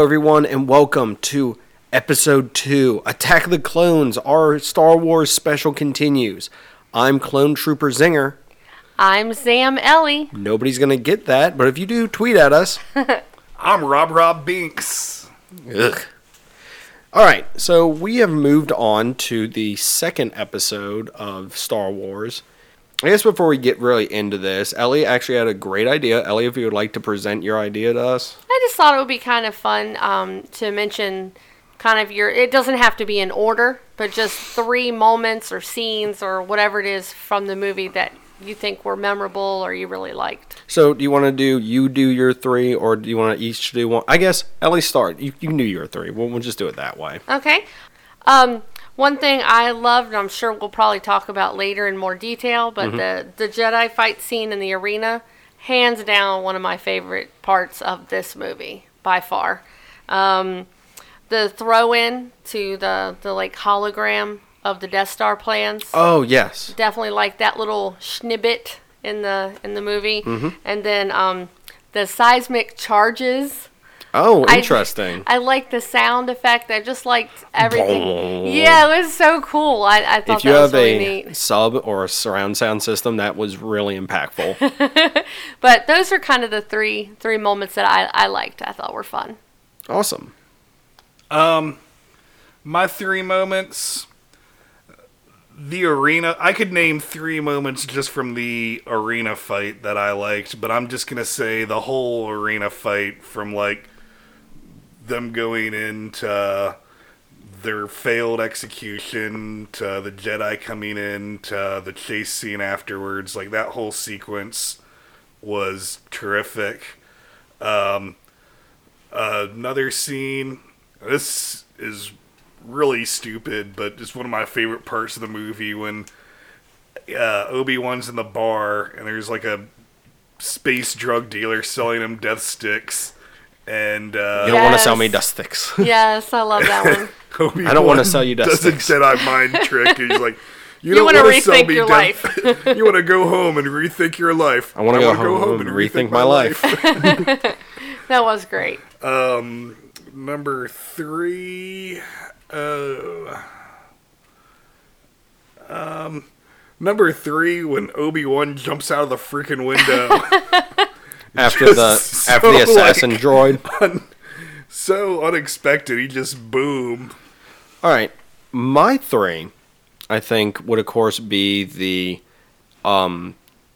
Hello, everyone, and welcome to episode two Attack of the Clones. Our Star Wars special continues. I'm Clone Trooper Zinger. I'm Sam Ellie. Nobody's going to get that, but if you do, tweet at us. I'm Rob Rob Binks. Ugh. All right, so we have moved on to the second episode of Star Wars. I guess before we get really into this, Ellie actually had a great idea. Ellie, if you would like to present your idea to us. I just thought it would be kind of fun um, to mention kind of your, it doesn't have to be in order, but just three moments or scenes or whatever it is from the movie that you think were memorable or you really liked. So, do you want to do you do your three, or do you want to each do one? I guess Ellie start. You you do your three. We'll, we'll just do it that way. Okay. Um, one thing I loved, and I'm sure we'll probably talk about later in more detail, but the, the Jedi fight scene in the arena, hands down, one of my favorite parts of this movie by far. Um, the throw in to the, the like hologram of the Death Star plans. Oh yes, Definitely like that little snippet in the in the movie, and then um, the seismic charges. Oh interesting. I like the sound effect. I just liked everything. yeah, it was so cool. I, I thought if you that was have really a neat. sub or a surround sound system, that was really impactful. But those are kind of the three three moments that I, I liked. I thought were fun. awesome. Um, my three moments. The arena. I could name three moments just from the arena fight that I liked, but I'm just gonna say the whole arena fight from like them going into their failed execution to the Jedi coming in to the chase scene afterwards. Like that whole sequence was terrific. Um, another scene. This is really stupid, but it's one of my favorite parts of the movie when uh, Obi Wan's in the bar and there's like a space drug dealer selling him death sticks, and uh, You don't want to sell me Yes. dust sticks. Yes, I love that one. Obi I don't wanna sell you dust does a sticks. Jedi mind trick. And he's like, you, You don't wanna wanna sell rethink me your death- you want to go home and rethink your life. I want to go, wanna home and rethink my life. that was great. Um, number three. Uh, um, number three when Obi Wan jumps out of the freaking window. After the Just after the assassin like- droid. so unexpected. He just boom. All right, my three, I think, would of course be the, um,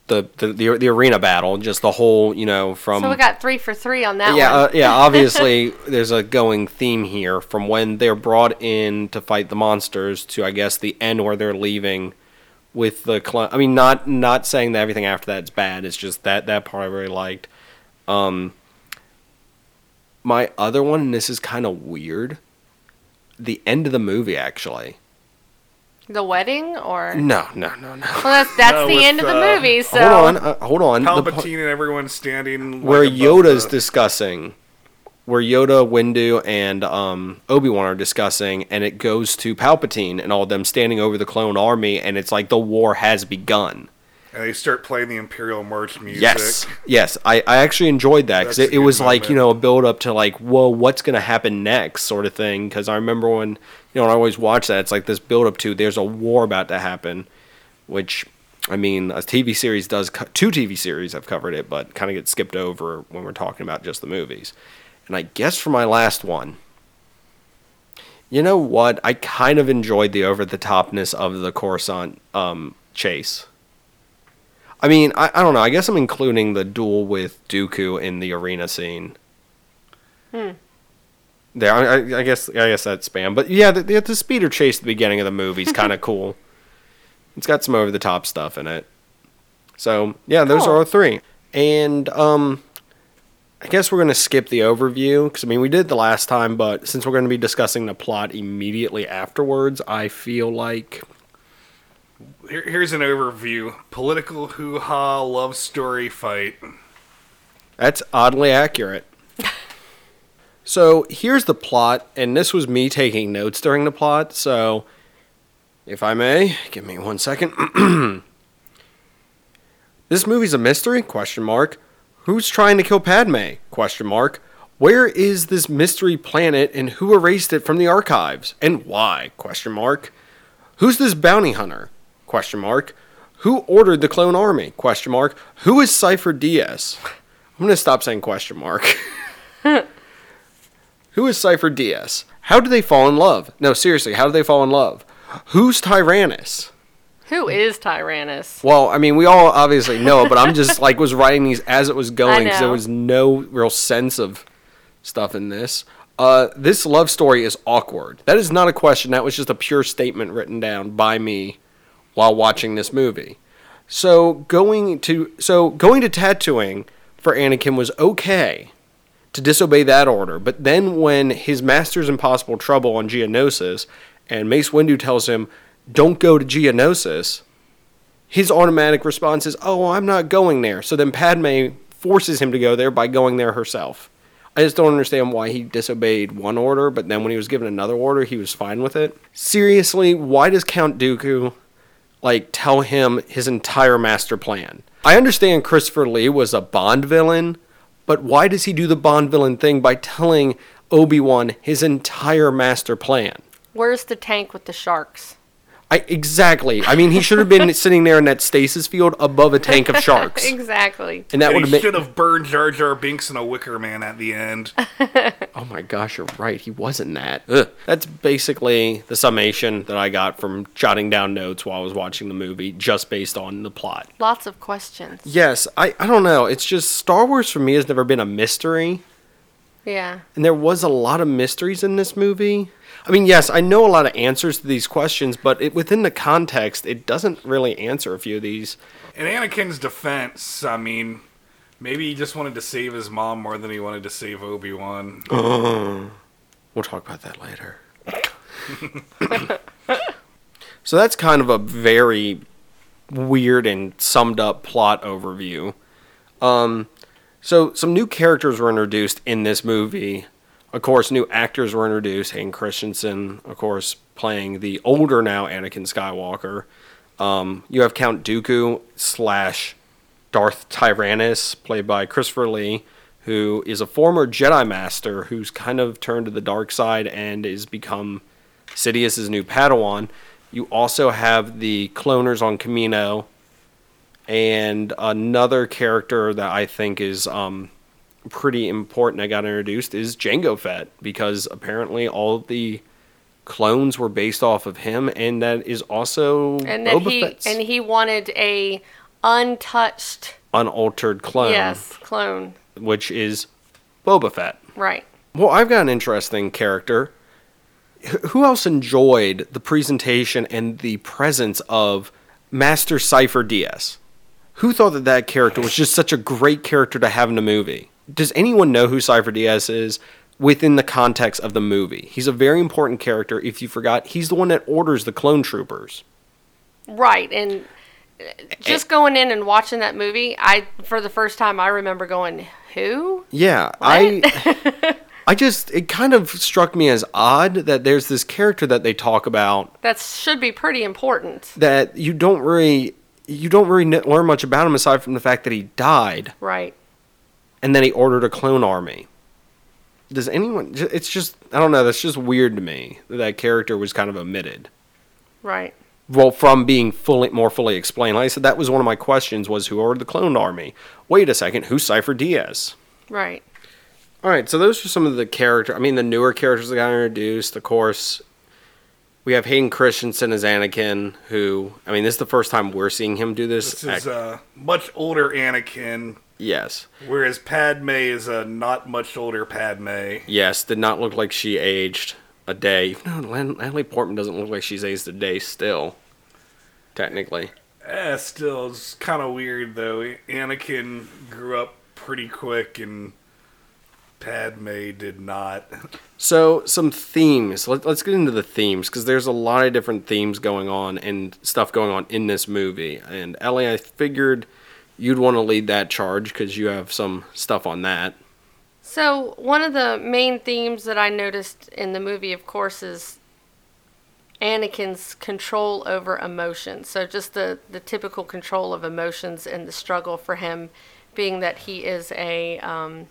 the the the, the arena battle, just the whole, you know, from So we got three for three on that yeah, one. uh, yeah. Obviously, there's a going theme here from when they're brought in to fight the monsters to, I guess, the end where they're leaving with the. Cl- I mean, not not saying that everything after that's bad. It's just that that part I really liked. Um, my other one, and this is kind of weird. The end of the movie, actually. the wedding or No, no, no, no. well, that's that's No, the with, end of the uh, movie. So hold on, uh, hold on. The po- Palpatine and everyone standing where above Yoda's the- discussing, where Yoda, Windu, and um, Obi Wan are discussing, and it goes to Palpatine and all of them standing over the clone army, and it's like the war has begun. and they start playing the Imperial March music. Yes, yes, I, I actually enjoyed that because it, it was like you know a build up to like whoa what's gonna happen next sort of thing because I remember when you know when I always watch that it's like this build up to there's a war about to happen, which I mean a TV series does two TV series have covered it but kind of gets skipped over when we're talking about just the movies, and I guess for my last one. You know what? I kind of enjoyed the over the topness of the Coruscant um, chase. I mean, I, I don't know. I guess I'm including the duel with Dooku in the arena scene. Hmm. There, I, I- guess I guess that's spam, but yeah, the, the, the speeder chase at the beginning of the movie is kind of cool. It's got some over the top stuff in it. So yeah, those Cool. are our three, and um, I guess we're gonna skip the overview because I mean we did the last time, but since we're gonna be discussing the plot immediately afterwards, I feel like Here, here's an overview: political hoo-ha love story fight. That's oddly accurate. so here's the plot, and this was me taking notes during the plot. So, if I may, give me one second. this movie's a mystery? Question mark. Who's trying to kill Padme? Question mark. Where is this mystery planet and who erased it from the archives and why? Question mark. Who's this bounty hunter? Question mark. Who ordered the clone army? Question mark. Who is Sifo-Dyas? I'm gonna stop saying question mark. Who is Sifo-Dyas? How do they fall in love? No, seriously, how do they fall in love? Who's Tyrannus? Who is Tyrannus? Well, I mean, we all obviously know, but I'm just like was writing these as it was going because there was no real sense of stuff in this. Uh, this love story is awkward. That is not a question. That was just a pure statement written down by me while watching this movie. So going to so going to Tatooine for Anakin was okay to disobey that order, but then when his master's in possible trouble on Geonosis, and Mace Windu tells him, "Don't go to Geonosis," his automatic response is, "Oh, I'm not going there." So then Padme forces him to go there by going there herself. I just don't understand why he disobeyed one order, but then when he was given another order, he was fine with it. Seriously, why does Count Dooku like tell him his entire master plan? I understand Christopher Lee was a Bond villain, but why does he do the Bond villain thing by telling Obi-Wan his entire master plan? Where's the tank with the sharks? I exactly. I mean, he should have been sitting there in that stasis field above a tank of sharks, exactly. and that And would he have should have burned Jar Jar Binks in a wicker man at the end. Oh my gosh, you're right. He wasn't that. Ugh. That's basically the summation that I got from jotting down notes while I was watching the movie, just based on the plot. Lots of questions. Yes, I, I don't know. It's just Star Wars for me has never been a mystery. Yeah. And there was a lot of mysteries in this movie. I mean, yes, I know a lot of answers to these questions, but it, within the context, it doesn't really answer a few of these. In Anakin's defense, I mean, maybe he just wanted to save his mom more than he wanted to save Obi Wan. We'll talk about that later. so that's kind of a very weird and summed up plot overview. Um, so some new characters were introduced in this movie. Of course, new actors were introduced. Hayden Christensen, of course, playing the older now Anakin Skywalker. Um, you have Count Dooku slash Darth Tyrannus, played by Christopher Lee, who is a former Jedi Master who's kind of turned to the dark side and is become Sidious's new Padawan. You also have the cloners on Kamino, and another character that I think is um, pretty important I got introduced is Jango Fett because apparently all the clones were based off of him, and that is also And that Boba he Fett's and he wanted a untouched unaltered clone, yes clone. which is Boba Fett. Right. Well, I've got an interesting character. Wh- Who else enjoyed the presentation and the presence of Master Sifo-Dyas? Who thought that that character was just such a great character to have in a movie? Does anyone know who Sifo-Dyas is within the context of the movie? He's a very important character. If you forgot, he's the one that orders the clone troopers. Right. And just eh. going in and watching that movie, I for the first time I remember going, "Who?" Yeah, I I just it kind of struck me as odd that there's this character that they talk about That should be pretty important. that you don't really you don't really learn much about him aside from the fact that he died Right. And then he ordered a clone army. Does anyone? It's just I don't know. That's just weird to me that that character was kind of omitted. Right. Well, from being fully more fully explained. Like I said, that was one of my questions: was who ordered the clone army? Wait a second, who's Sifo-Dyas? Right. All right, so those are some of the character. I mean, the newer characters that got introduced. Of course, we have Hayden Christensen as Anakin, who I mean, this is the first time we're seeing him do this. This is Ac- a uh, much older Anakin, yes, whereas Padme is a not much older Padme. yes, did not look like she aged a day. Even though Lan- Natalie Portman doesn't look like she's aged a day still, technically. Eh, still, it's kind of weird though. Anakin grew up pretty quick, and Padme did not. So, some themes. Let, let's get into the themes because there's a lot of different themes going on and stuff going on in this movie. And Ellie, I figured you'd want to lead that charge because you have some stuff on that. So, one of the main themes that I noticed in the movie, of course, is Anakin's control over emotions. So, just the, the typical control of emotions and the struggle for him, being that he is a um,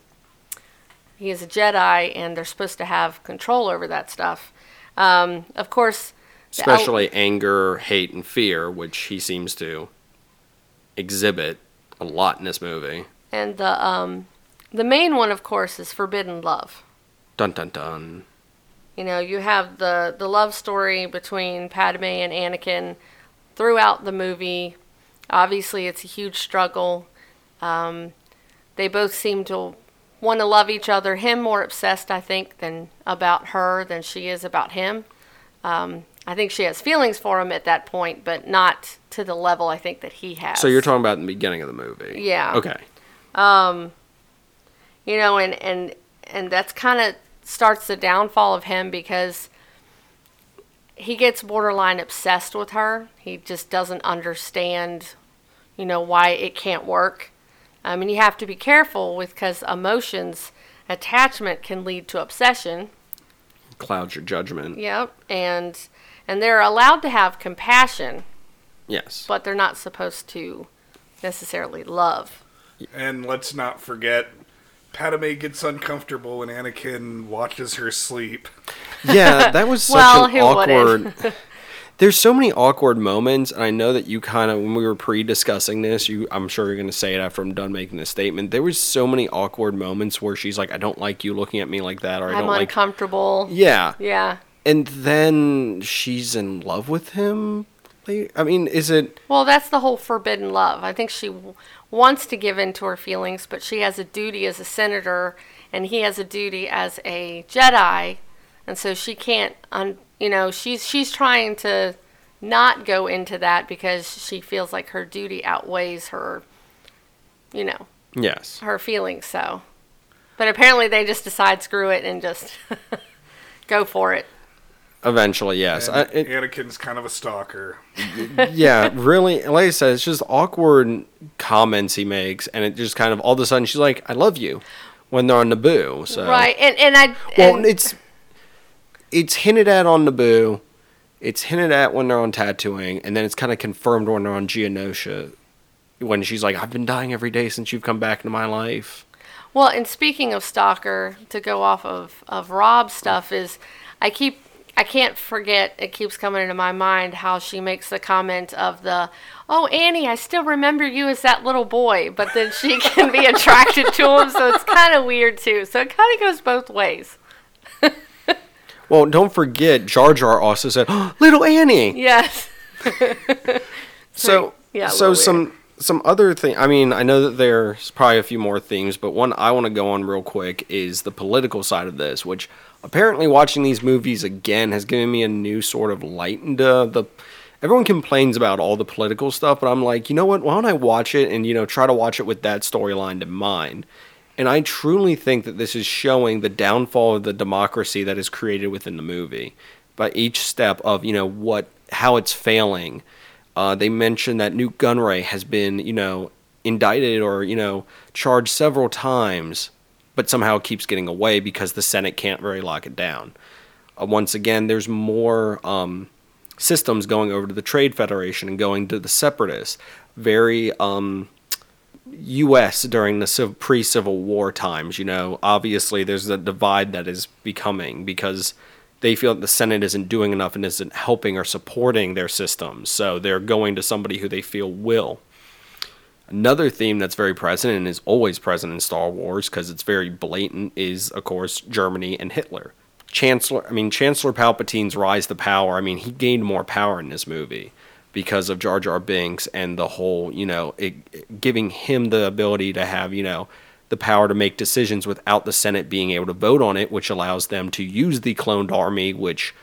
he is a Jedi, and they're supposed to have control over that stuff. Um, of course, Especially anger, hate, and fear, which he seems to exhibit a lot in this movie. and the um, the main one, of course, is forbidden love. Dun dun dun. You know, you have the the love story between Padme and Anakin throughout the movie. Obviously, it's a huge struggle. Um, they both seem to want to love each other. Him more obsessed, I think, than about her than she is about him. Um, I think she has feelings for him at that point, but not to the level I think that he has. So you're talking about in the beginning of the movie? Yeah. Okay. Um, you know and and and that's kind of starts the downfall of him because he gets borderline obsessed with her he just doesn't understand you know why it can't work i mean you have to be careful with because emotions attachment can lead to obsession Clouds your judgment. yep and and they're allowed to have compassion Yes. but they're not supposed to necessarily love And let's not forget, Padme gets uncomfortable when Anakin watches her sleep. Yeah, that was such Well, an awkward. There's so many awkward moments, and I know that you kind of, when we were pre-discussing this, you, I'm sure you're going to say it after I'm done making this statement. There was so many awkward moments where she's like, "I don't like you looking at me like that," or "I i'm don't like." uncomfortable Yeah, yeah and then she's in love with him. I mean, is it? Well, that's the whole forbidden love. I think she w- wants to give in to her feelings, but she has a duty as a senator, and he has a duty as a Jedi, and so she can't. Un- you know, she's she's trying to not go into that because she feels like her duty outweighs her. You know, Yes. her feelings. So, but apparently they just decide screw it and just go for it. Eventually, yes. I, it, Anakin's kind of a stalker. yeah, really. Like I said, it's just awkward comments he makes, and it just kind of all of a sudden she's like, "I love you," when they're on Naboo. So Right, and and I Well, and, it's it's hinted at on Naboo. It's hinted at when they're on Tatooine, and then it's kind of confirmed when they're on Geonosia. When she's like, "I've been dying every day since you've come back into my life." Well, and speaking of Stalker, to go off of, of Rob's stuff, is I keep I can't forget it keeps coming into my mind how she makes the comment of the oh Annie, I still remember you as that little boy, but then she can be attracted to him, so it's kind of weird too. So it kind of goes both ways. Well, don't forget, Jar Jar also said, oh, "Little Annie." Yes. So, yeah, so some some other thing. I mean, I know that there's probably a few more themes, but one I want to go on real quick is the political side of this, which apparently watching these movies again has given me a new sort of light into the. Everyone complains about all the political stuff, but I'm like, you know what? Why don't I watch it and you know try to watch it with that storyline in mind? And I truly think that this is showing the downfall of the democracy that is created within the movie by each step of you know what how it's failing. Uh, they mentioned that Nute Gunray has been you know indicted or you know charged several times, but somehow it keeps getting away because the Senate can't really lock it down. Uh, once again, there's more um, systems going over to the Trade Federation and going to the Separatists. Very um, U.S. during the pre-Civil War times. You know, obviously there's a divide that is becoming because they feel that the Senate isn't doing enough and isn't helping or supporting their systems. So they're going to somebody who they feel will. Another theme that's very present and is always present in Star Wars because it's very blatant is, of course, Germany and Hitler. Chancellor, I mean, Chancellor Palpatine's rise to power. I mean, he gained more power in this movie because of Jar Jar Binks and the whole, you know, it, giving him the ability to have, you know, the power to make decisions without the Senate being able to vote on it, which allows them to use the cloned army, which,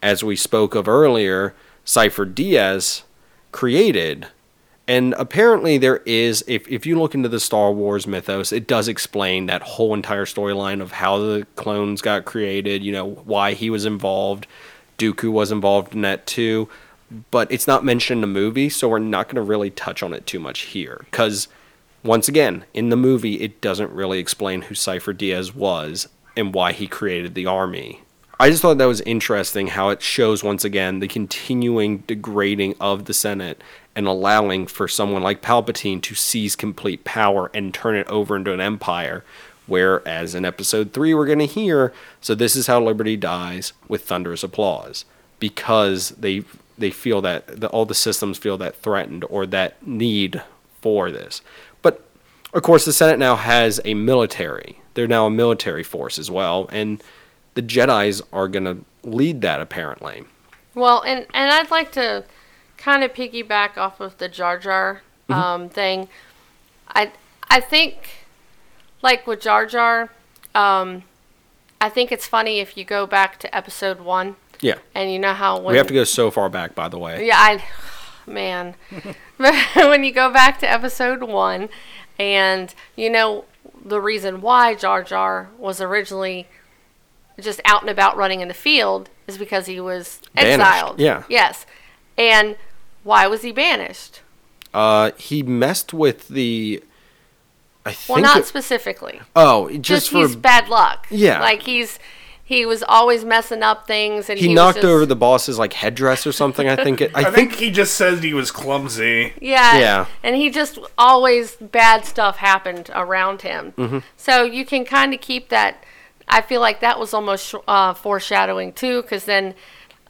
as we spoke of earlier, Sifo-Dyas created. And apparently, there is, if, if you look into the Star Wars mythos, it does explain that whole entire storyline of how the clones got created, you know, why he was involved. Dooku was involved in that too. But it's not mentioned in the movie, so we're not going to really touch on it too much here. Because, once again, in the movie, it doesn't really explain who Sifo-Dyas was and why he created the army. I just thought that was interesting how it shows once again the continuing degrading of the Senate and allowing for someone like Palpatine to seize complete power and turn it over into an empire Whereas in episode three, we're going to hear, so this is how Liberty dies with thunderous applause because they they feel that the, all the systems feel that threatened or that need for this. But of course, the Senate now has a military. They're now a military force as well, and the Jedi's are going to lead that apparently. Well, and and I'd like to kind of piggyback off of the Jar Jar Mm-hmm. um, thing. I I think like with Jar Jar, um, I think it's funny if you go back to episode one Yeah. and you know how We have to go so far back, by the way. Yeah, I, man. when you go back to episode one, and you know the reason why Jar Jar was originally just out and about running in the field is because he was Banished, exiled. yeah. Yes. And why was he banished? Uh, he messed with the. I think. Well, not it- specifically. oh, just, Just, for he's bad luck. Yeah. Like he's he was always messing up things, and he, he, knocked was just, over the boss's like headdress or something. I think. It, I, I, think. think he just says he was clumsy. Yeah. Yeah. And he just always bad stuff happened around him. Mm-hmm. So you can kind of keep that. I feel like that was almost uh, foreshadowing too, because then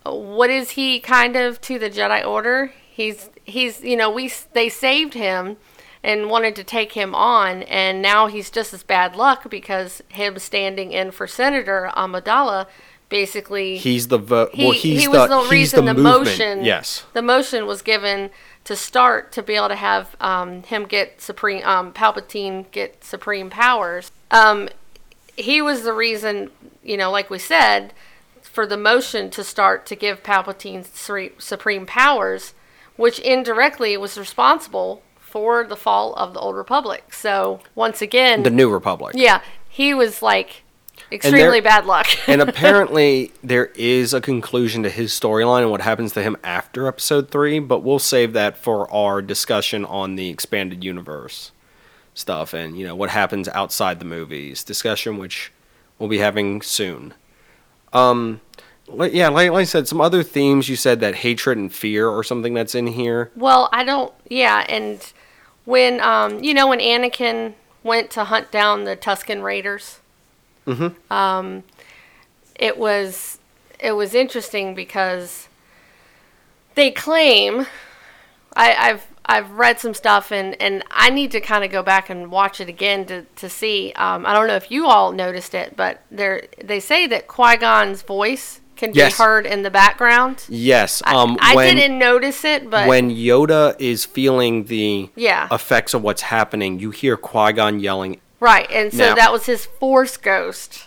uh, what is he kind of to the Jedi Order? He's he's you know we they saved him and wanted to take him on, and now he's just as bad luck because him standing in for Senator Amidala basically He's the vote. he, well, he's he was the he's reason the, the, motion Yes. the motion was given to start to be able to have um, him get supreme um, Palpatine get supreme powers. Um, he was the reason, you know, like we said, for the motion to start to give Palpatine supreme powers, which indirectly was responsible for the fall of the Old Republic. So once again, The New Republic. yeah, he was like extremely bad luck. and apparently there is a conclusion to his storyline and what happens to him after episode 3 but we'll save that for our discussion on the expanded universe stuff and you know what happens outside the movies discussion which we'll be having soon um like- yeah like, like i said some other themes you said that hatred and fear or something that's in here Well, I don't. Yeah, and when um, you know, when Anakin went to hunt down the Tusken Raiders, um, it was it was interesting because they claim I, I've I've read some stuff and, and I need to kind of go back and watch it again to, to see. Um, I don't know if you all noticed it, but they they say that Qui Gon's voice can Yes. be heard in the background. yes um I when didn't notice it, but when yoda is feeling the Yeah. effects of what's happening you hear qui-gon yelling Right, and so Now- that was his force ghost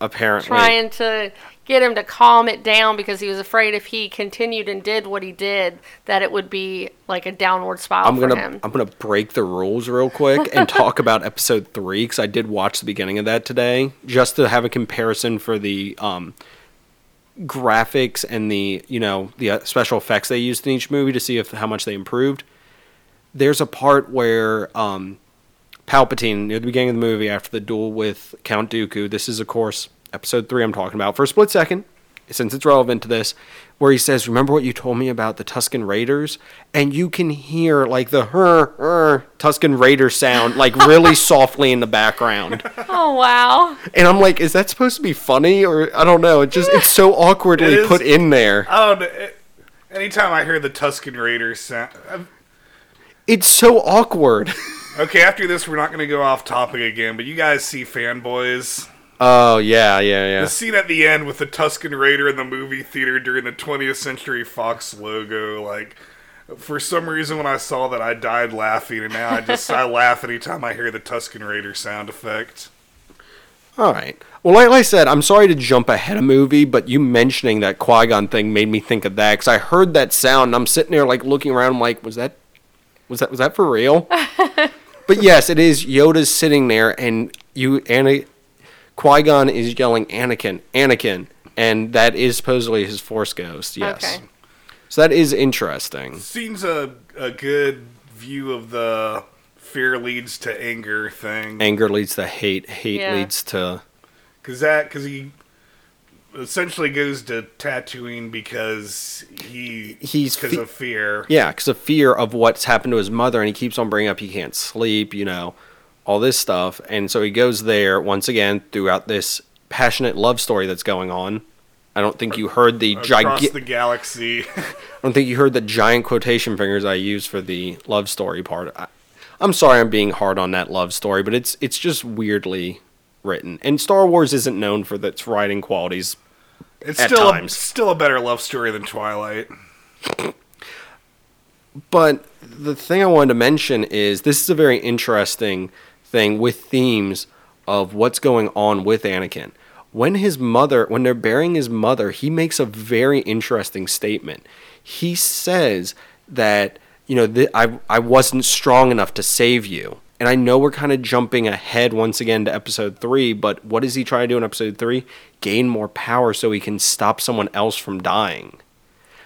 apparently trying to get him to calm it down because he was afraid if he continued and did what he did, that it would be like a downward spiral I'm gonna him. I'm gonna break the rules real quick and talk about episode three because I did watch the beginning of that today just to have a comparison for the um, graphics and the you know the uh, special effects they used in each movie to see if how much they improved. There's a part where um, Palpatine near the beginning of the movie after the duel with Count Dooku. This is of course episode three I'm talking about for a split second since it's relevant to this, where he says, "Remember what you told me about the Tusken Raiders?" And you can hear like the her, her Tusken Raider sound like really softly in the background. oh wow! And I'm like, "Is that supposed to be funny or I don't know?" It just it's so awkwardly It is. put in there. I it- Anytime I hear the Tusken Raiders sound. I'm- It's so awkward. Okay, after this, we're not going to go off topic again, but you guys see fanboys. Oh yeah, yeah, yeah. The scene at the end with the Tusken Raider in the movie theater during the 20th Century Fox logo, like, for some reason when I saw that, I died laughing, and now I just I laugh anytime I hear the Tusken Raider sound effect. All right. Well, like, I said, I'm sorry to jump ahead of a movie, but you mentioning that Qui Gon thing made me think of that because I heard that sound and I'm sitting there like looking around. I'm like, was that, was that, was that for real? but yes, it is. Yoda's sitting there, and you and Qui Gon is yelling, "Anakin, Anakin," and that is supposedly his Force ghost. Yes. Okay. So that is interesting. Seems a, a good view of the fear leads to anger thing. Anger leads to hate. Hate Yeah. leads to Because that, because he essentially goes to Tatooine because he He's because fe- of fear. Yeah, because of fear of what's happened to his mother, and he keeps on bringing up he can't sleep, you know, all this stuff. And so he goes there once again throughout this passionate love story that's going on. I don't think you heard the gigantic. the galaxy. I don't think you heard the giant quotation fingers I used for the love story part. I, I'm sorry I'm being hard on that love story, but it's it's just weirdly written. And Star Wars isn't known for its writing qualities. It's At still a, still a better love story than Twilight. But the thing I wanted to mention is this is a very interesting thing with themes of what's going on with Anakin. When his mother, when they're burying his mother, he makes a very interesting statement. He says that, you know, th- I, I wasn't strong enough to save you. And I know we're kind of jumping ahead once again to episode three, but what does he try to do in episode three? Gain more power so he can stop someone else from dying.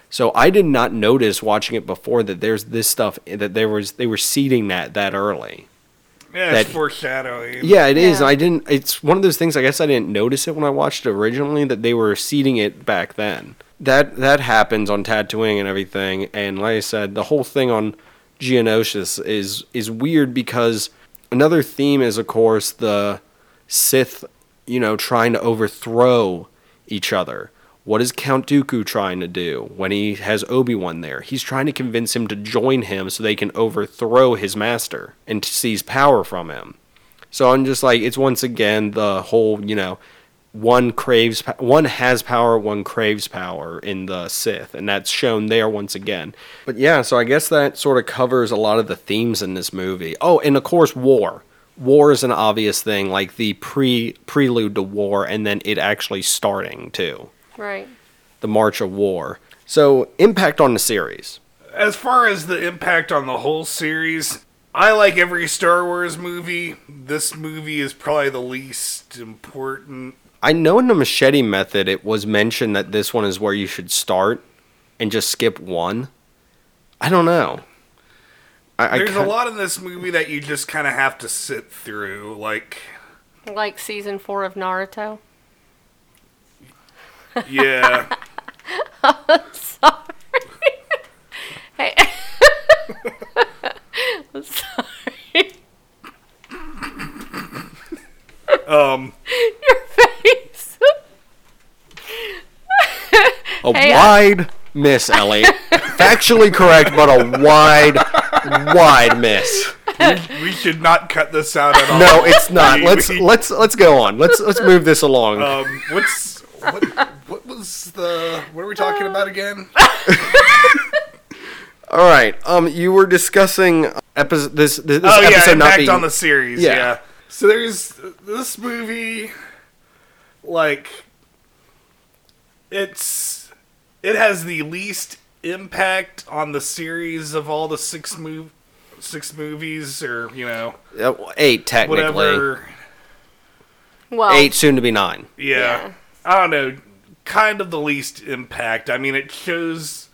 So I did not notice watching it before that there's this stuff that there was they were seeding that that early. Yeah, That- it's foreshadowing. Yeah, it is. Yeah. I didn't. It's one of those things. I guess I didn't notice it when I watched it originally that they were seeding it back then. That that happens on Tatooine and everything. And like I said, the whole thing on Geonosis is is weird because another theme is of course the Sith, you know, trying to overthrow each other. What is Count Dooku trying to do when he has Obi Wan there? He's trying to convince him to join him so they can overthrow his master and seize power from him. So I'm just like, it's once again the whole, you know, one craves, one has power, one craves power in the Sith, and that's shown there once again. But yeah, so I guess that sort of covers a lot of the themes in this movie. Oh, and of course, war. War is an obvious thing, like the pre prelude to war, and then it actually starting too, Right. the march of war. So impact on the series. As far as the impact on the whole series, I like every Star Wars movie. This movie is probably the least important. I know in the machete method it was mentioned that this one is where you should start and just skip one. I don't know. I, I There's a lot in this movie that you just kind of have to sit through. Like, Like season four of Naruto. Yeah, I'm Hey. I'm sorry. um, Your face. a Hey, I- wide miss, Ellie. Factually correct, but a wide, wide miss. we should not cut this out at all. No, it's not. Let's let's let's go on. Let's let's move this along. Um, what's what? What was the? What are we talking about again? All right. Um, you were discussing episode this this, this oh yeah, episode not impact being on the series. Yeah. Yeah. So there's this movie, like, it's it has the least impact on the series of all the six move six movies, or you know eight technically. whatever. Well, Eight soon to be nine. Yeah. Yeah. I don't know. Kind of the least impact. I mean, it shows.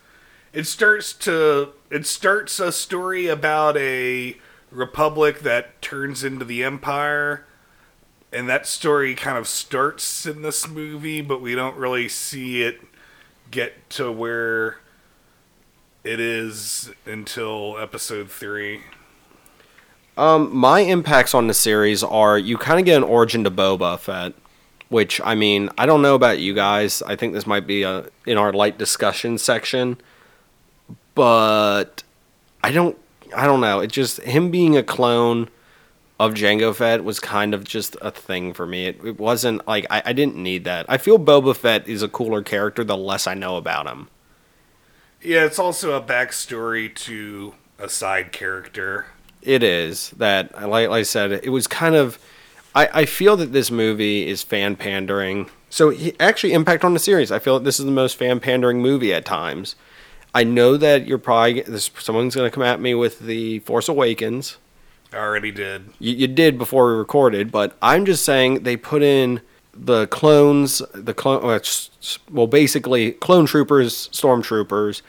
It starts to. It starts a story about a republic that turns into the empire. And that story kind of starts in this movie, but we don't really see it get to where it is until episode three. Um, my impacts on the series are you kind of get an origin to Boba Fett, which I mean I don't know about you guys. I think this might be a in our light discussion section, but I don't I don't know. It just him being a clone of Jango Fett was kind of just a thing for me. It, it wasn't like I, I didn't need that. I feel Boba Fett is a cooler character the less I know about him. Yeah, it's also a backstory to a side character. It is that, like I said, it was kind of. I, I feel that this movie is fan pandering. So he, actually, impact on the series. I feel that this is the most fan pandering movie at times. I know that you're probably this, someone's going to come at me with the Force Awakens. I already did. You, you did before we recorded, but I'm just saying they put in the clones, the clone, well, well, basically clone troopers, stormtroopers.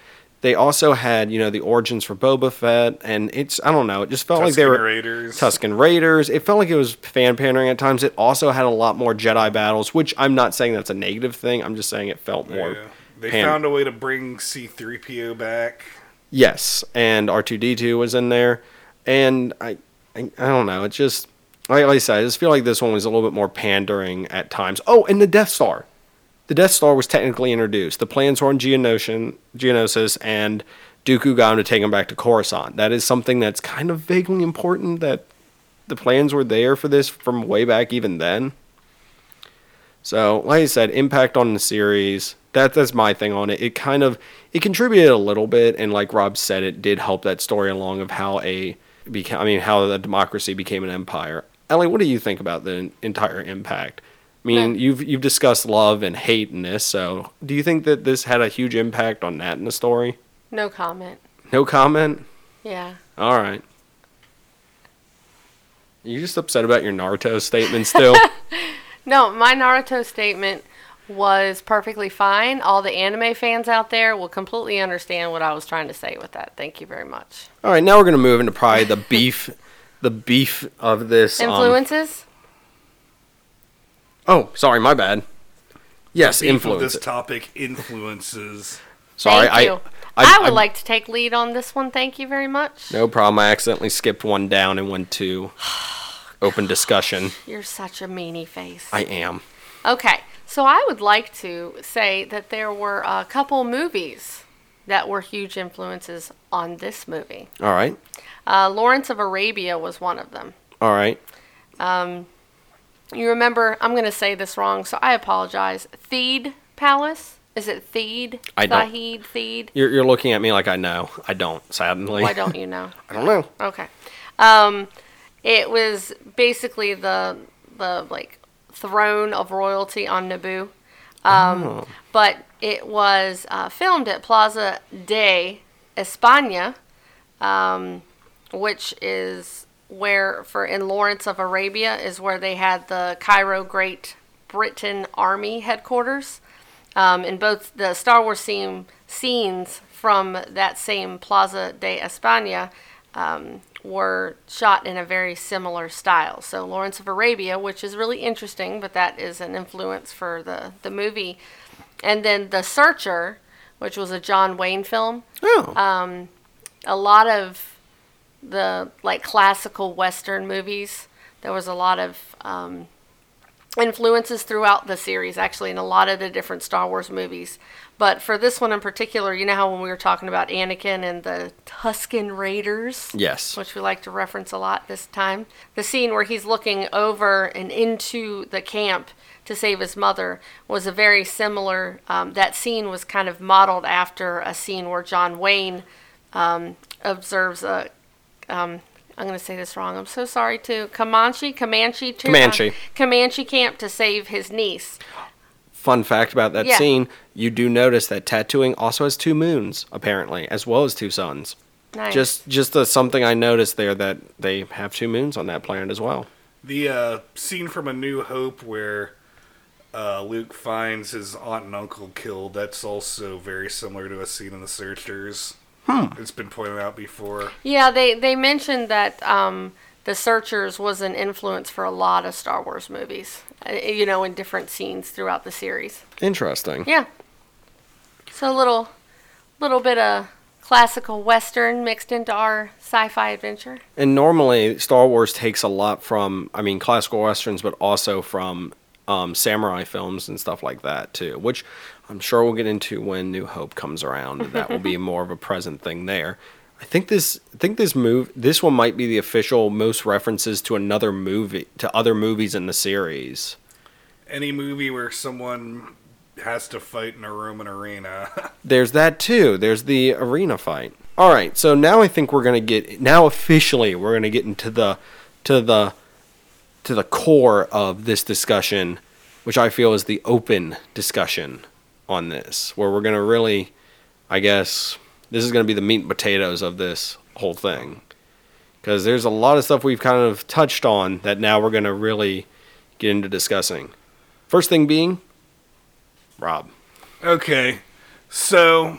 They also had, you know, the origins for Boba Fett, and it's I don't know, it just felt like they were Raiders. Tusken Raiders. It felt like it was fan pandering at times. It also had a lot more Jedi battles, which I'm not saying that's a negative thing. I'm just saying it felt more. Yeah. They pan- found a way to bring C3PO back. Yes, and R2D2 was in there, and I, I, I don't know. It just like I said, I just feel like this one was a little bit more pandering at times. Oh, and the Death Star. The Death Star was technically introduced. The plans were on Geonosian, Geonosis, and Dooku got him to take him back to Coruscant. That is something that's kind of vaguely important that the plans were there for this from way back even then. So, like I said, impact on the series. That that's my thing on it. It kind of it contributed a little bit, and like Rob said, it did help that story along of how a became. I mean, how the democracy became an empire. Ellie, what do you think about the entire impact? I mean, you've you've discussed love and hate in this, so do you think that this had a huge impact on that in the story? No comment. No comment. Yeah. All right. You just upset about your Naruto statement still? No, my Naruto statement was perfectly fine. All the anime fans out there will completely understand what I was trying to say with that. Thank you very much. All right, now we're gonna move into probably the beef, the beef of this. um, Influences? Oh, sorry, my bad. Yes, influence. This topic influences. Sorry, Thank you. I, I, would I'm- like to take lead on this one. Thank you very much. No problem. I accidentally skipped one down and went to open discussion. You're such a meanie face. I am. Okay, so I would like to say that there were a couple movies that were huge influences on this movie. All right. Uh, Lawrence of Arabia was one of them. All right. You remember, I'm going to say this wrong, so I apologize. Theed Palace? Is it Theed? I don't- Thahid? Theed? You're, you're looking at me like I know. I don't, sadly. Why don't you know? I don't know. Okay. Um, it was basically the the like throne of royalty on Naboo. Um, But it was uh, filmed at Plaza de España, um, which is where, for in Lawrence of Arabia, is where they had the Cairo Great Britain Army headquarters. Um, and both the Star Wars scene, scenes from that same Plaza de España um, were shot in a very similar style. So Lawrence of Arabia, which is really interesting, but that is an influence for the, the movie. And then The Searcher, which was a John Wayne film. Oh. A lot of the like classical Western movies, there was a lot of um, influences throughout the series, actually, in a lot of the different Star Wars movies. But for this one in particular, you know how when we were talking about Anakin and the Tusken Raiders? yes. which we like to reference a lot this time. The scene where he's looking over and into the camp to save his mother was a very similar. Um, that scene was kind of modeled after a scene where John Wayne um, observes a. Um, I'm going to say this wrong. I'm so sorry. To Comanche, Comanche, to, uh, Comanche. Comanche camp to save his niece. Fun fact about that Yeah. scene: you do notice that Tatooine also has two moons, apparently, as well as two suns. Nice. Just, just uh, something I noticed there that they have two moons on that planet as well. The uh, scene from A New Hope where uh, Luke finds his aunt and uncle killed, that's also very similar to a scene in The Searchers. It's been pointed out before. Yeah, they they mentioned that um, the Searchers was an influence for a lot of Star Wars movies. uh, You know, in different scenes throughout the series. Interesting. Yeah. So a little, little bit of classical western mixed into our sci-fi adventure. And normally, Star Wars takes a lot from, I mean, classical westerns, but also from um, samurai films and stuff like that too. Which I'm sure we'll get into when New Hope comes around. That will be more of a present thing there. I think this, I think this move, this one might be the official most references to another movie, to other movies in the series. Any movie where someone has to fight in a Roman arena. There's that too. There's the arena fight. All right, so now I think we're gonna get now officially we're gonna get into the to the to the core of this discussion, which I feel is the open discussion on this, where we're gonna really, I guess, this is gonna be the meat and potatoes of this whole thing, because there's a lot of stuff we've kind of touched on that now we're gonna really get into discussing. First thing being, Rob. Okay, so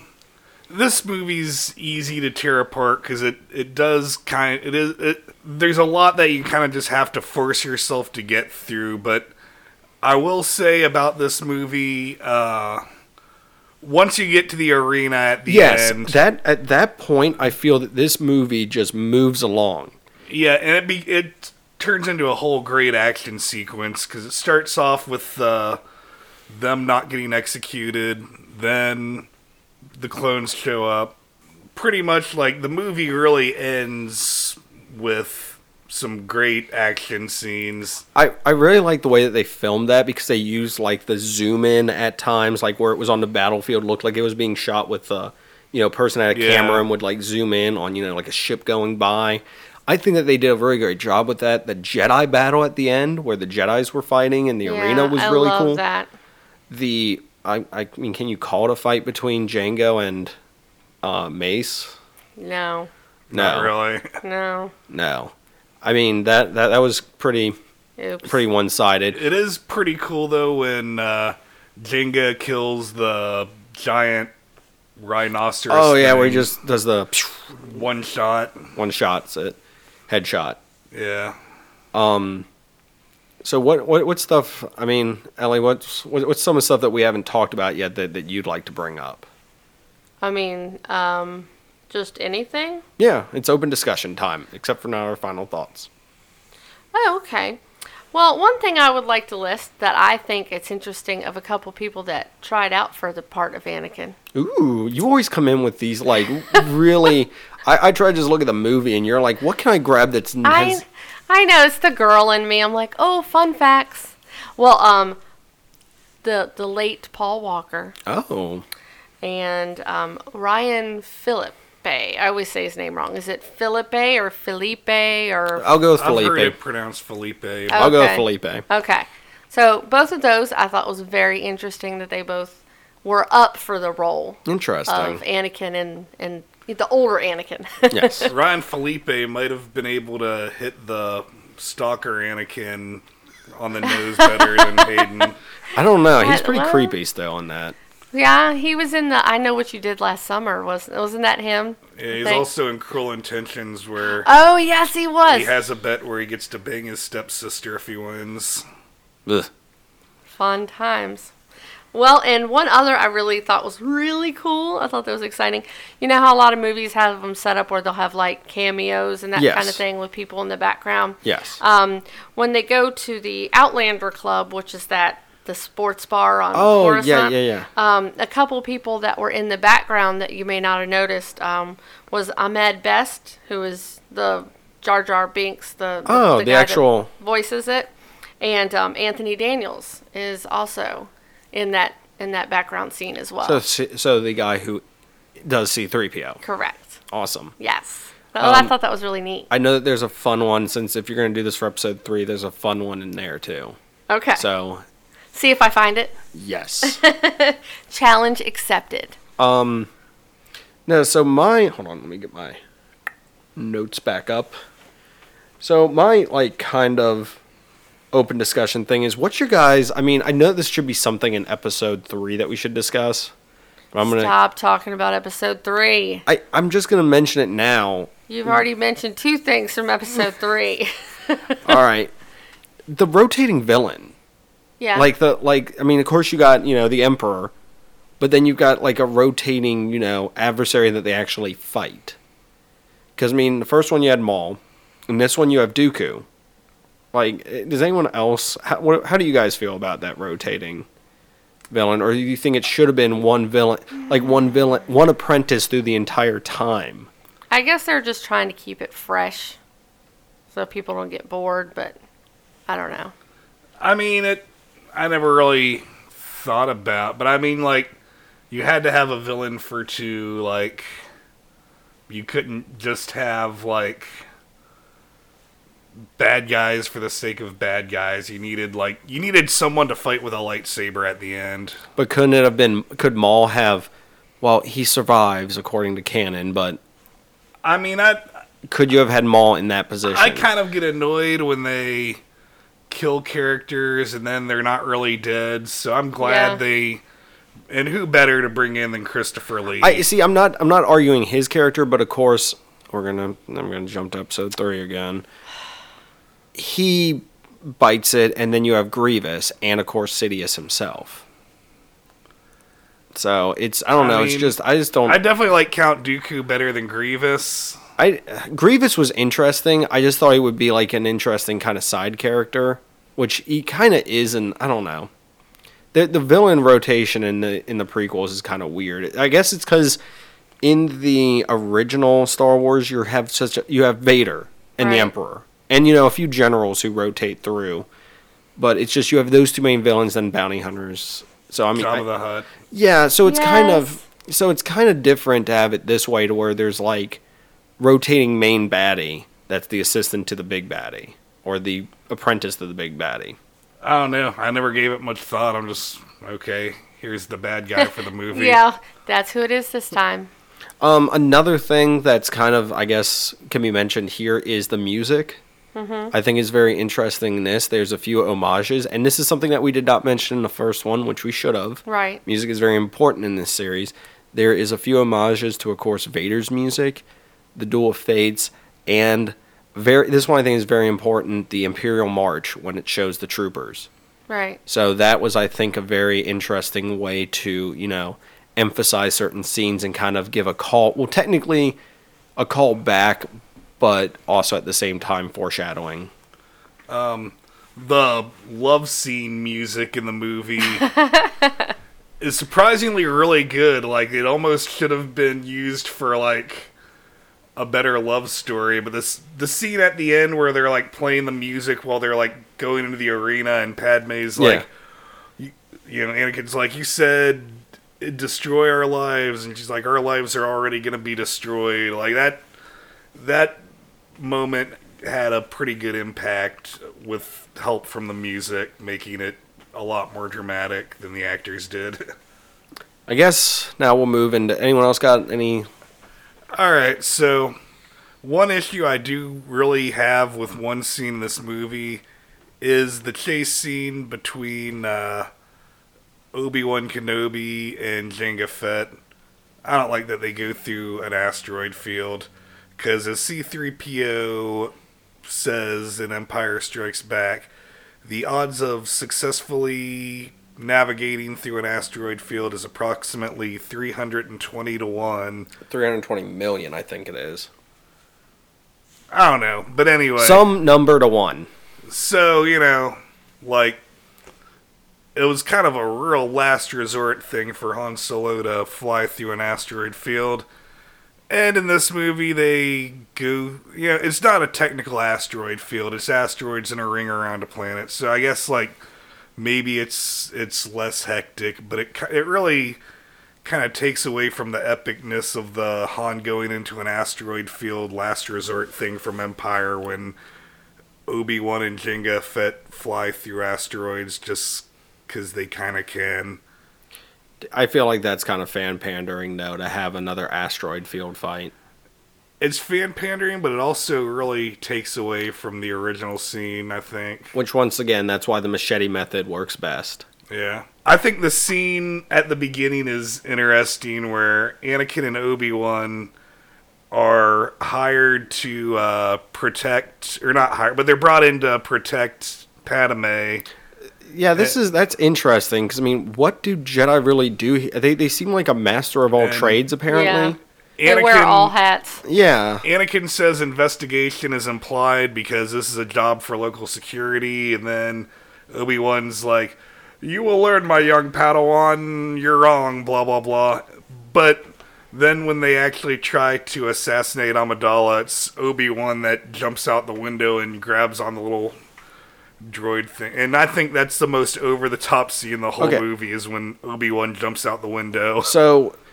this movie's easy to tear apart because it it does kind it is it, there's a lot that you kind of just have to force yourself to get through. But I will say about this movie, uh, once you get to the arena at the yes, end, that at that point, I feel that this movie just moves along. yeah, and it be it turns into a whole great action sequence because it starts off with uh, them not getting executed, then the clones show up. Pretty much like the movie really ends with some great action scenes. I, I really like the way that they filmed that because they used like the zoom in at times, like where it was on the battlefield, looked like it was being shot with a you know person at a Yeah. camera and would like zoom in on you know like a ship going by. I think that they did a very great job with that. The Jedi battle at the end, where the Jedi's were fighting and the arena, was I really love cool. that. The I I mean, can you call it a fight between Jango and uh, Mace? No, No, Not really. no. no. I mean that that that was pretty Oops. pretty one sided. It is pretty cool though when uh, Jango kills the giant rhinoceros. Oh yeah, where he just does the one shot. one shots it, headshot. Yeah. Um, so what what what stuff? I mean, Ellie, what's what, what's some of the stuff that we haven't talked about yet that, that you'd like to bring up? I mean, um, just anything. Yeah, it's open discussion time, except for now our final thoughts. Oh, okay. Well, one thing I would like to list that I think it's interesting of a couple people that tried out for the part of Anakin. Ooh, you always come in with these like really. I, I try to just look at the movie, and you're like, what can I grab that's I has, I know it's the girl in me. I'm like, oh, fun facts. Well, um, the the late Paul Walker oh and um, Ryan Philippe. I always say his name wrong. Is it Philippe or Felipe or? I'll go with I've heard Felipe. it pronounced Felipe. I'll go with Felipe. Okay. So both of those I thought was very interesting that they both were up for the role Interesting. of Anakin and, and the older Anakin. yes. Ryan Felipe might have been able to hit the stalker Anakin on the nose better than Hayden. I don't know. He's pretty well- creepy still in that. Yeah, he was in the I Know What You Did Last Summer. wasn't wasn't that him? Yeah, he's also in Cruel Intentions where Oh yes, he was. he has a bet where he gets to bang his stepsister if he wins. Ugh. Fun times. Well, and one other I really thought was really cool. I thought that was exciting. You know how a lot of movies have them set up where they'll have like cameos and that kind of thing with people in the background. Yes. Um, when they go to the Outlander Club, which is that the sports bar on oh Coruscant, yeah, yeah, yeah. Um, a couple people that were in the background that you may not have noticed um, was Ahmed Best, who is the Jar Jar Binks, the, the Oh, the guy that actual- voices it, and um, Anthony Daniels is also in that in that background scene as well. So so the guy who does C3PO. Correct. Awesome. Yes. Oh, I Um, thought that was really neat. I know that there's a fun one since if you're going to do this for episode 3, there's a fun one in there too. Okay. So, See if I find it. yes. Challenge accepted. um no, so my hold on, let me get my notes back up. So my like kind of open discussion thing is what's your guys I mean, I know this should be something in episode 3 that we should discuss. But I'm going to Stop talking about episode three. I I'm just going to mention it now You've already mentioned two things from episode three. All right. The rotating villain. Yeah. Like the like I mean of course you got, you know, the emperor, but then you've got like a rotating, you know, adversary that they actually fight. Cuz I mean, the first one you had Maul, and this one you have Dooku. Like eh, does anyone else how, what, how do you guys feel about that rotating villain or do you think it should have been one villain like one villain one apprentice through the entire time? I guess they're just trying to keep it fresh so people don't get bored, but I don't know. I mean, it. I never really thought about, but I mean, like, you had to have a villain for to like. You couldn't just have like bad guys for the sake of bad guys. You needed like you needed someone to fight with a lightsaber at the end. But couldn't it have been could Maul have well, he survives according to canon, but I mean, I could you have had Maul in that position? I kind of get annoyed when they kill characters and then they're not really dead. So I'm glad Yeah. they. And who better to bring in than Christopher Lee? I see. I'm not. I'm not arguing his character, but of course, we're gonna. I'm gonna jump to episode three again. He bites it, and then you have Grievous, and of course Sidious himself. So it's. I don't I know. it's just. I just don't. I definitely like Count Dooku better than Grievous. I Grievous was interesting. I just thought he would be like an interesting kind of side character, which he kind of is, and I don't know. The the villain rotation in the in the prequels is kind of weird. I guess it's because in the original Star Wars you have such a, you have Vader and the Emperor, and you know a few generals who rotate through, but it's just you have those two main villains and bounty hunters. So I mean, I- Jabba the Hutt. yeah, so it's kind of so it's kind of different to have it this way to where there's like rotating main baddie that's the assistant to the big baddie or the apprentice to the big baddie. I don't know. I never gave it much thought. I'm just okay. Here's the bad guy for the movie. Yeah, that's who it is this time. Um, another thing that's kind of I guess can be mentioned here is the music. I think is very interesting in this. There's a few homages, and this is something that we did not mention in the first one, which we should have. Right. Music is very important in this series. There is a few homages to, of course, Vader's music, the Duel of Fates, and very. This one I think is very important. The Imperial March when it shows the troopers. Right. So that was, I think, a very interesting way to you know emphasize certain scenes and kind of give a call. Well, technically, a call back, but also at the same time foreshadowing. Um, the love scene music in the movie is surprisingly really good. Like it almost should have been used for like a better love story. But this the scene at the end where they're like playing the music while they're like going into the arena and Padme's like, you, you know, Anakin's like, you said destroy our lives, and she's like, our lives are already gonna be destroyed. Like that that moment had a pretty good impact with help from the music, making it a lot more dramatic than the actors did. I guess now we'll move into. Anyone else got any? All right, so one issue I do really have with one scene in this movie is the chase scene between uh, Obi Wan Kenobi and Jango Fett. I don't like that they go through an asteroid field because as C3PO says in Empire Strikes Back, the odds of successfully navigating through an asteroid field is approximately 320 to 1. 320 million, I think it is. I don't know. But anyway. Some number to one. So, you know, like, it was kind of a real last resort thing for Han Solo to fly through an asteroid field. And in this movie, they go, you know, it's not a technical asteroid field, it's asteroids in a ring around a planet. So I guess, like, maybe it's it's less hectic, but it, it really kind of takes away from the epicness of the Han going into an asteroid field last resort thing from Empire when Obi Wan and Jango Fett fly through asteroids just because they kind of can. I feel like that's kind of fan pandering, though, to have another asteroid field fight. It's fan pandering, but it also really takes away from the original scene. I think. Which, once again, that's why the machete method works best. Yeah. I think the scene at the beginning is interesting where Anakin and Obi Wan are hired to uh, protect, or not hired, but they're brought in to protect Padme. Yeah, this is that's interesting because I mean, what do Jedi really do? They they seem like a master of all And- trades, apparently. They wear all hats. Yeah. Anakin says investigation is implied because this is a job for local security, and then Obi Wan's like, "You will learn, my young Padawan. You're wrong." Blah blah blah. But then when they actually try to assassinate Amidala, it's Obi Wan that jumps out the window and grabs on the little droid thing. And I think that's the most over the top scene in the whole Okay. movie is when Obi Wan jumps out the window. So, like, th-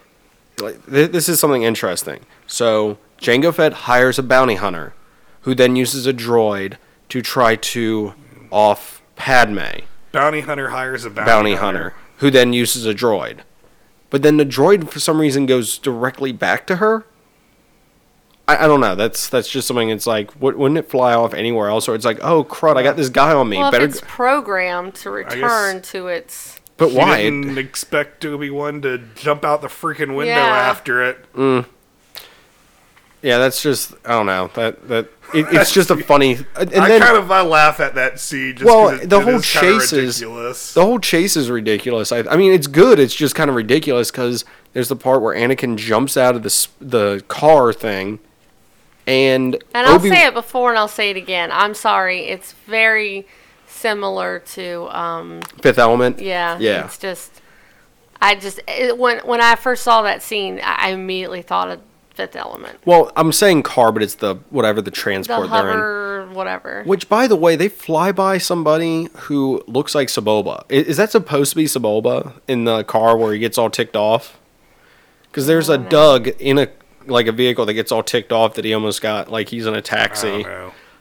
this is something interesting. So, Jango Fett hires a bounty hunter, who then uses a droid to try to off Padme, Bounty hunter hires a bounty, bounty hunter, who then uses a droid. But then the droid, for some reason, goes directly back to her. I, I don't know. That's that's just something. It's like, wou- wouldn't it fly off anywhere else? Or it's like, oh crud, I got this guy on me. Well, if Better. it's g- programmed to guess- return to its. But She why? didn't expect Obi Wan to jump out the freaking window Yeah. after it. Mm. Yeah, that's just I don't know. That that it, it's just a funny. And I then kind of I laugh at that scene. Just Well, 'cause it, the it whole is chase is- ridiculous. the whole chase is ridiculous. I, I mean, it's good. It's just kind of ridiculous because there's the part where Anakin jumps out of the the car thing, And And I'll say it before and I'll say it again. I'm sorry. It's very similar to um Fifth Element. yeah. Yeah. It's just I just it, when when I first saw that scene, I I immediately thought of Fifth Element. Well, I'm saying car, but it's the whatever the The transport they're in. whatever. Which, by the way, they fly by somebody who looks like Sebulba. I- Is, that supposed to be Sebulba in the car where he gets all ticked off? Because there's a Dug in a like a vehicle that gets all ticked off that he almost got like he's in a taxi.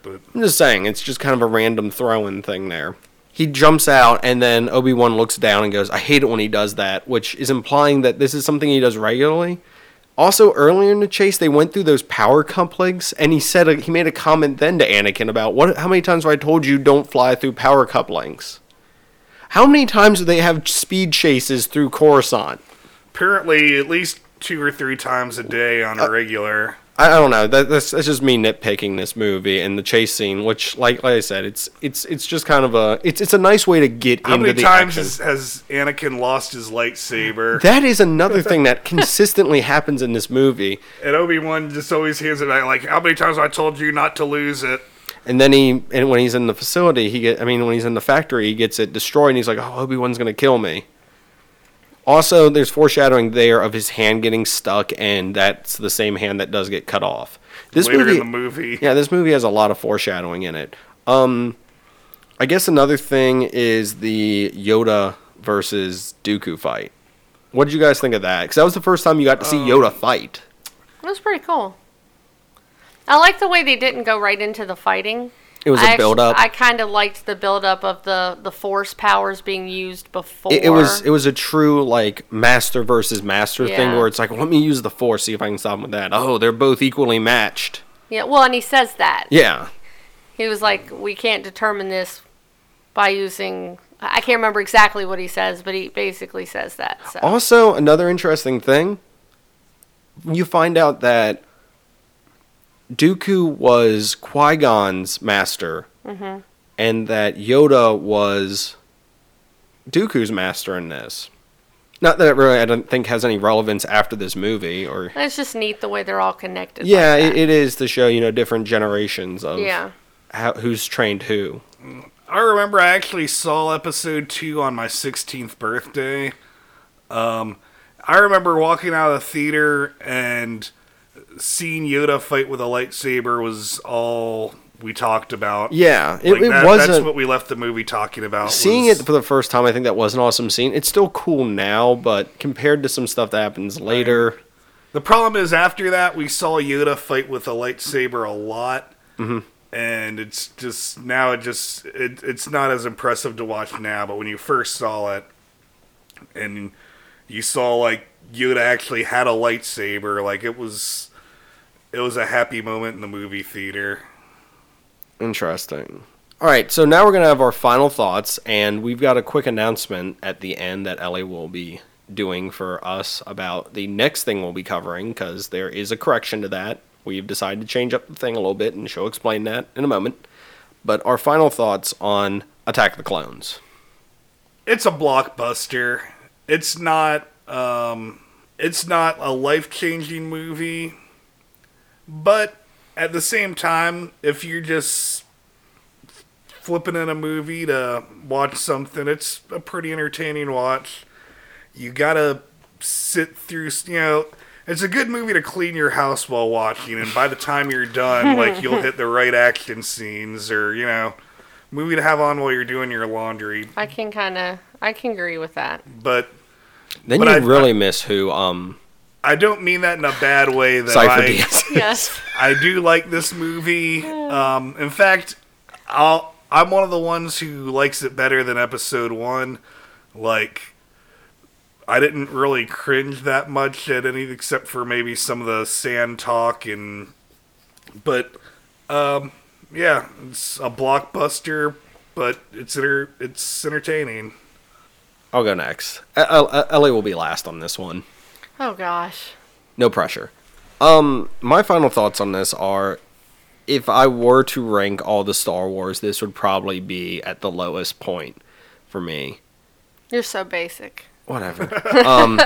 But I'm just saying, it's just kind of a random throw-in thing there. He jumps out, and then Obi Wan looks down and goes, "I hate it when he does that," which is implying that this is something he does regularly. Also, earlier in the chase, they went through those power couplings, and he said a, he made a comment then to Anakin about what? How many times have I told you don't fly through power couplings? How many times do they have speed chases through Coruscant? apparently at least two or three times a day on a Uh, regular. I, I don't know. That, that's that's just me nitpicking this movie and the chase scene, which, like like I said, it's it's it's just kind of a it's it's a nice way to get How into many the times action. has, has Anakin lost his lightsaber? That is another thing that consistently happens in this movie. and Obi Wan just always hands it out like, "How many times have I told you not to lose it?" And then he, and when he's in the facility, he get, I mean, when he's in the factory, he gets it destroyed, and he's like, "Oh, Obi Wan's gonna kill me." Also, there's foreshadowing there of his hand getting stuck, and that's the same hand that does get cut off. This Later movie, in the movie, yeah, this movie has a lot of foreshadowing in it. Um, I guess another thing is the Yoda versus Dooku fight. What did you guys think of that? Because that was the first time you got to see Yoda fight. It was pretty cool. I like the way they didn't go right into the fighting. It was I a build up. I kind of liked the build up of the the force powers being used before. it, it was it was a true like master versus master thing where it's like, well, let me use the force, see if I can stop him with that. Oh, they're both equally matched. yeah. Well, and he says that Yeah, he was like, we can't determine this by using. I can't remember exactly what he says, but he basically says that. So. Also, another interesting thing, you find out that Dooku was Qui Gon's master, Mm-hmm. and that Yoda was Dooku's master in this. Not that it really, I don't think, has any relevance after this movie, or And it's just neat the way they're all connected. like yeah, that. it, it is to show you know different generations of yeah. how, who's trained who. I remember I actually saw episode two on my 16th birthday. Um, I remember walking out of the theater and seeing Yoda fight with a lightsaber was all we talked about. Yeah, it, Like it that- wasn't. That's what we left the movie talking about. Seeing was- it for the first time, I think that was an awesome scene. It's still cool now, but compared to some stuff that happens later, The problem is after that we saw Yoda fight with a lightsaber a lot, Mm-hmm. and it's just now it just it, it's not as impressive to watch now. But when you first saw it, and you saw like Yoda actually had a lightsaber, like it was it was a happy moment in the movie theater. interesting. All right, so now we're gonna have our final thoughts, and we've got a quick announcement at the end that Ellie will be doing for us about the next thing we'll be covering, because there is a correction to that. We've decided to change up the thing a little bit, and she'll explain that in a moment. But our final thoughts on Attack of the Clones. it's a blockbuster. It's not um it's not a life-changing movie. But at the same time, if you're just flipping in a movie to watch something, it's a pretty entertaining watch. You got to sit through, you know, it's a good movie to clean your house while watching and by the time you're done, like you'll hit the right action scenes or, you know, movie to have on while you're doing your laundry. I can kind of I can agree with that. But Then But you I- really miss who um I don't mean that in a bad way. That Cypher I, Diaz. Yes. I do like this movie. Um, in fact, I'll I'm one of the ones who likes it better than Episode One. Like, I didn't really cringe that much at any, except for maybe some of the sand talk and. But, um, yeah, it's a blockbuster, but it's enter, it's entertaining. I'll go next. Ellie will be last on this one. Oh gosh. No pressure. Um, my final thoughts on this are if I were to rank all the Star Wars, this would probably be at the lowest point for me. You're so basic. Whatever. um,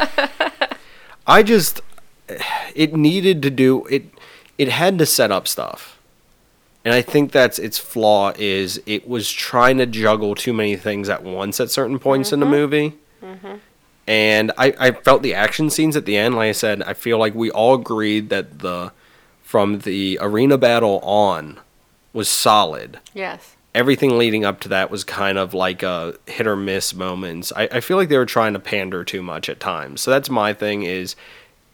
I just it needed to do it. it had to set up stuff. And I think that's its flaw is it was trying to juggle too many things at once at certain points in the movie. And I, I felt the action scenes at the end, like I said, I feel like we all agreed that the from the arena battle on was solid. Yes. Everything leading up to that was kind of like a hit or miss moments. I, I feel like they were trying to pander too much at times. So that's my thing is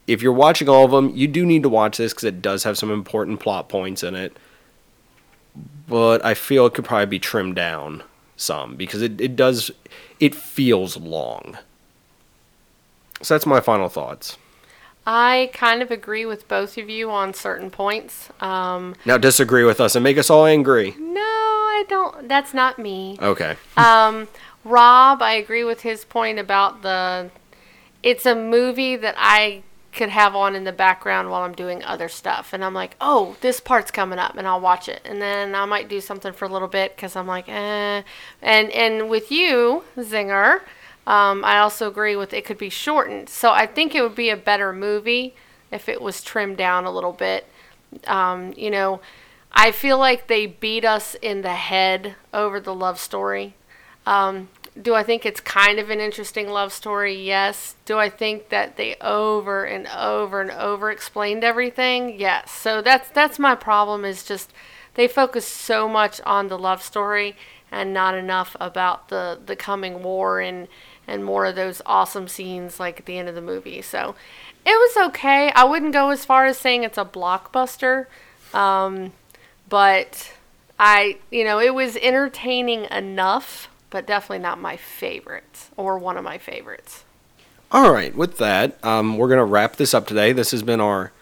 if you're watching all of them, you do need to watch this because it does have some important plot points in it. But I feel it could probably be trimmed down some because it, it does, it feels long. So that's my final thoughts. I kind of agree with both of you on certain points. Um, Now disagree with us and make us all angry. no, I don't. That's not me. Okay. Um, Rob, I agree with his point about the. It's a movie that I could have on in the background while I'm doing other stuff, and I'm like, oh, this part's coming up, and I'll watch it, and then I might do something for a little bit because I'm like, eh. And and with you, Zinger, um, I also agree with it could be shortened. So I think it would be a better movie if it was trimmed down a little bit. Um, you know, I feel like they beat us in the head over the love story. Um, do I think it's kind of an interesting love story? Yes. Do I think that they over and over and over explained everything? Yes. So that's that's my problem is just they focus so much on the love story and not enough about the the coming war and and more of those awesome scenes like at the end of the movie. So it was okay. I wouldn't go as far as saying it's a blockbuster. Um, but I, you know, it was entertaining enough, but definitely not my favorite or one of my favorites. All right, with that, um, we're gonna wrap this up today. This has been our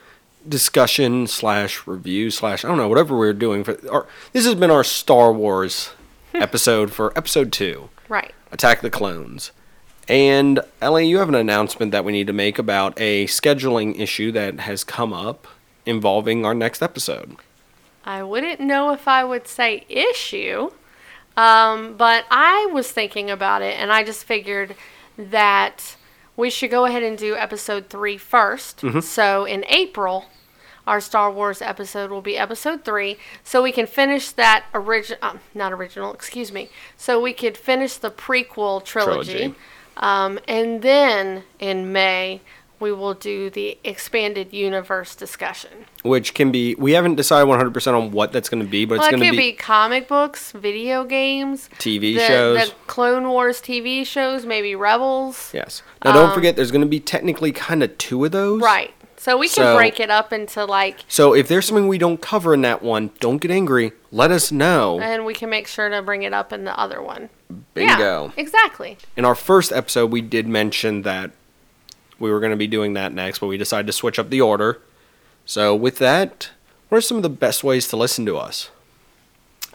discussion slash review slash I don't know whatever we're doing for. Our, this has been our Star Wars episode for episode two, Right. Attack the Clones. And Ellie, you have an announcement that we need to make about a scheduling issue that has come up involving our next episode. I wouldn't know if I would say issue, um, but I was thinking about it and I just figured that we should go ahead and do episode three first. So in April, our Star Wars episode will be episode three, so we can finish that original, um, not original, excuse me. So we could finish the prequel trilogy, Trilogy. Um, and then in May we will do the expanded universe discussion. Which can be, we haven't decided 100% on what that's going to be, but Well, it's it going to could be, be, comic books, video games, TV the, shows. the Clone Wars TV shows, maybe Rebels. yes. Now, don't forget, there's going to be technically kind of two of those. Um, Right. So we can So- break it up into like, So if there's something we don't cover in that one, don't get angry. Let us know. and we can make sure to bring it up in the other one. Bingo. Yeah, exactly. In our first episode, we did mention that we were going to be doing that next, but we decided to switch up the order. So with that, what are some of the best ways to listen to us?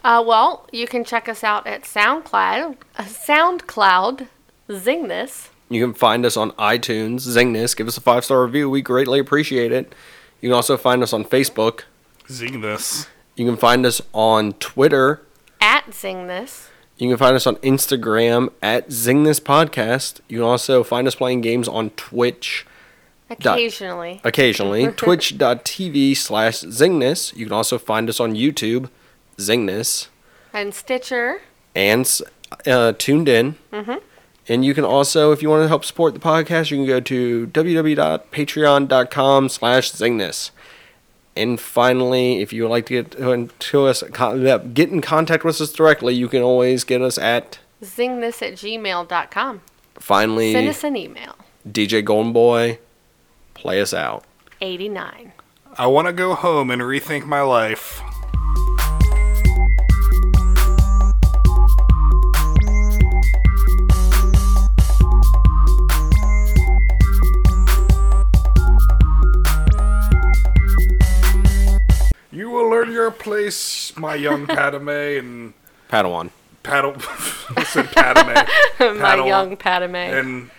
Uh, well, you can check us out at SoundCloud. Uh, SoundCloud. Zing this. You can find us on iTunes, Zingness. give us a five star review. We greatly appreciate it. You can also find us on Facebook. Zing this. You can find us on Twitter. At Zing this. You can find us on Instagram at Zing This Podcast. You can also find us playing games on Twitch Occasionally. occasionally. Twitch.tv slash Zingness. You can also find us on YouTube, Zingness, And Stitcher. and uh, TuneIn. Mm-hmm. And you can also, if you want to help support the podcast, you can go to www.patreon.com slash Zingness. And finally, if you would like to get to, to us, get in contact with us directly, you can always get us at Zing this at gmail.com. finally Send us an email. DJ Golden Boy. Play us out. 89. I want to go home and rethink my life. Will learn your place, my young Padme, and Padawan. paddle. I said Padme. My Padawan. young Padme. And